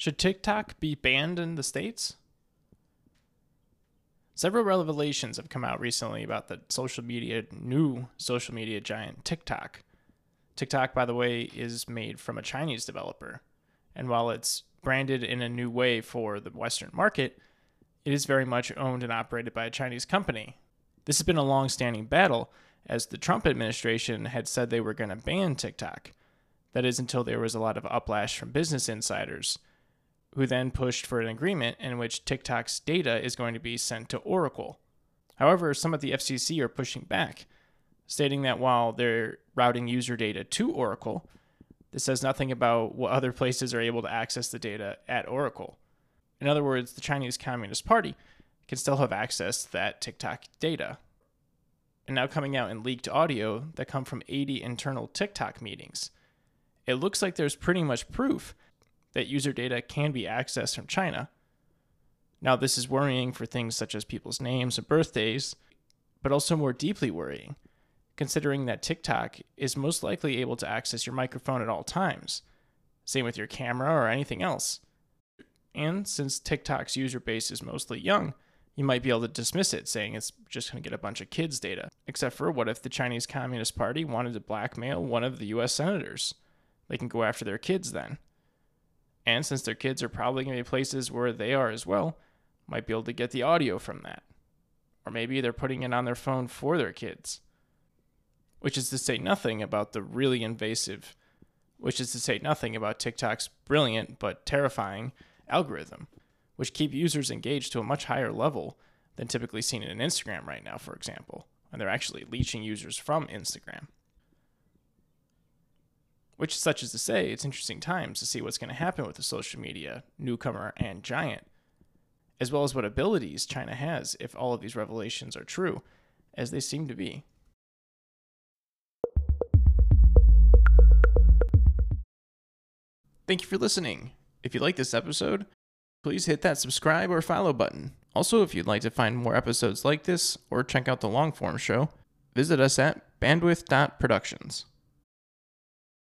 Should TikTok be banned in the States? Several revelations have come out recently about the social media, new social media giant TikTok. TikTok, by the way, is made from a Chinese developer. And while it's branded in a new way for the Western market, it is very much owned and operated by a Chinese company. This has been a long standing battle, as the Trump administration had said they were going to ban TikTok. That is, until there was a lot of uplash from business insiders who then pushed for an agreement in which TikTok's data is going to be sent to Oracle. However, some at the FCC are pushing back, stating that while they're routing user data to Oracle, this says nothing about what other places are able to access the data at Oracle. In other words, the Chinese Communist Party can still have access to that TikTok data. And now coming out in leaked audio that come from 80 internal TikTok meetings. It looks like there's pretty much proof that user data can be accessed from China. Now, this is worrying for things such as people's names and birthdays, but also more deeply worrying, considering that TikTok is most likely able to access your microphone at all times. Same with your camera or anything else. And since TikTok's user base is mostly young, you might be able to dismiss it, saying it's just going to get a bunch of kids' data. Except for what if the Chinese Communist Party wanted to blackmail one of the US senators? They can go after their kids then. And since their kids are probably going to be places where they are as well, might be able to get the audio from that. Or maybe they're putting it on their phone for their kids. Which is to say nothing about the really invasive, which is to say nothing about TikTok's brilliant but terrifying algorithm, which keep users engaged to a much higher level than typically seen in Instagram right now, for example. And they're actually leeching users from Instagram. Which, such as to say, it's interesting times to see what's going to happen with the social media newcomer and giant, as well as what abilities China has if all of these revelations are true, as they seem to be. Thank you for listening. If you like this episode, please hit that subscribe or follow button. Also, if you'd like to find more episodes like this or check out the long form show, visit us at bandwidth.productions.